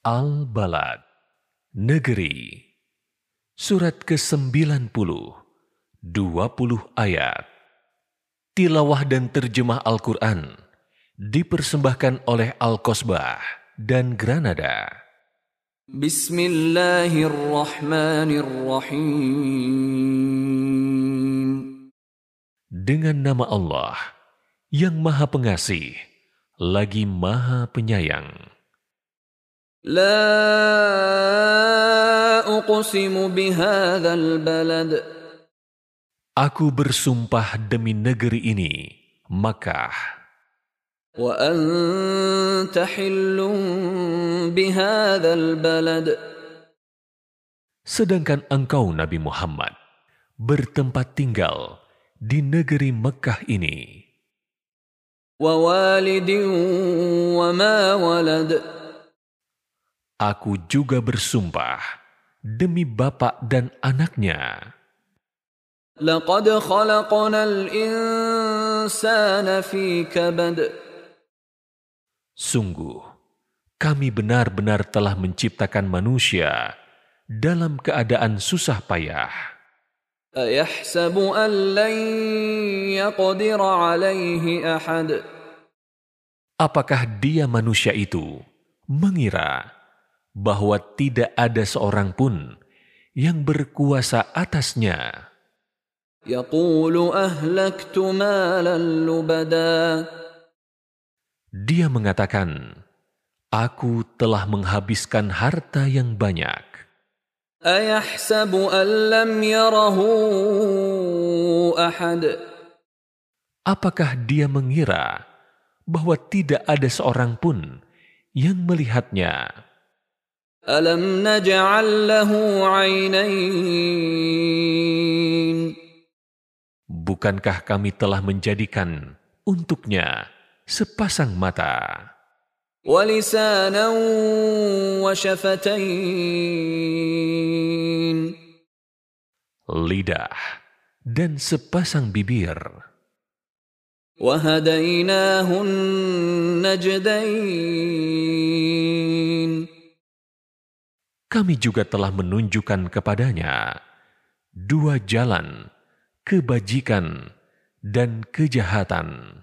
Al-Balad Negeri Surat ke-90 20 ayat Tilawah dan terjemah Al-Quran dipersembahkan oleh Al-Kosbah dan Granada. Bismillahirrahmanirrahim. Dengan nama Allah yang Maha Pengasih, lagi Maha Penyayang. La uqsimu bihadzal balad. Aku bersumpah demi negeri ini, Makkah. Anta hillun bihadzal balad. Sedangkan engkau Nabi Muhammad bertempat tinggal di negeri Mekah ini. Wa ma walad. Aku juga bersumpah demi bapak dan anaknya. لقد خلقنا الإنسان في كبد Sungguh, kami benar-benar telah menciptakan manusia dalam keadaan susah payah. أيحسب أن لن يقدر عليه أحد Apakah dia manusia itu mengira bahwa tidak ada seorang pun yang berkuasa atasnya. Dia mengatakan, Aku telah menghabiskan harta yang banyak. Apakah dia mengira bahwa tidak ada seorang pun yang melihatnya? ألم نجعل له عينين Bukankah kami telah menjadikan untuknya sepasang mata ولسانا وشفتين lidah dan sepasang bibir وهديناه النجدين kami juga telah menunjukkan kepadanya dua jalan, kebajikan dan kejahatan.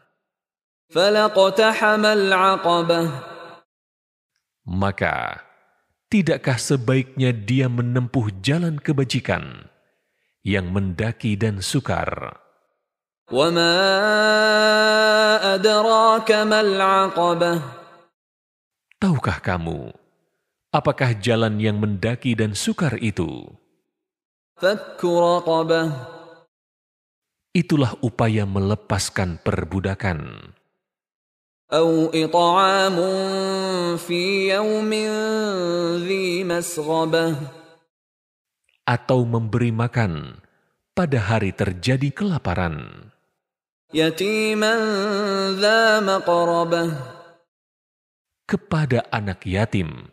Maka, tidakkah sebaiknya dia menempuh jalan kebajikan yang mendaki dan sukar? Tahukah kamu apakah jalan yang mendaki dan sukar itu فك رقبة itulah upaya melepaskan perbudakan أو إطعام في يوم ذي مسغبة atau memberi makan pada hari terjadi kelaparan يتيما ذا مقربة kepada anak yatim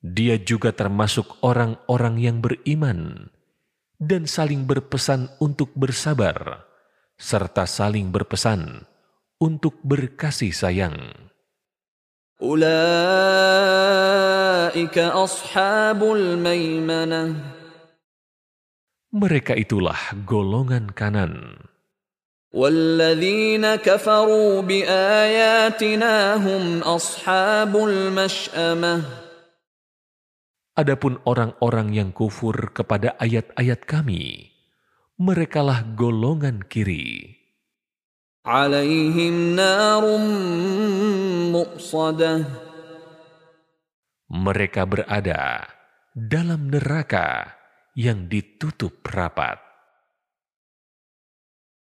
dia juga termasuk orang-orang yang beriman dan saling berpesan untuk bersabar serta saling berpesan untuk berkasih sayang أولئك أصحاب الميمنة mereka itulah golongan kanan والذين كفروا بآياتنا هم أصحاب المشأمة Adapun orang-orang yang kufur kepada ayat-ayat kami, merekalah golongan kiri. Alaihim narum muqsadah. Mereka berada dalam neraka yang ditutup rapat.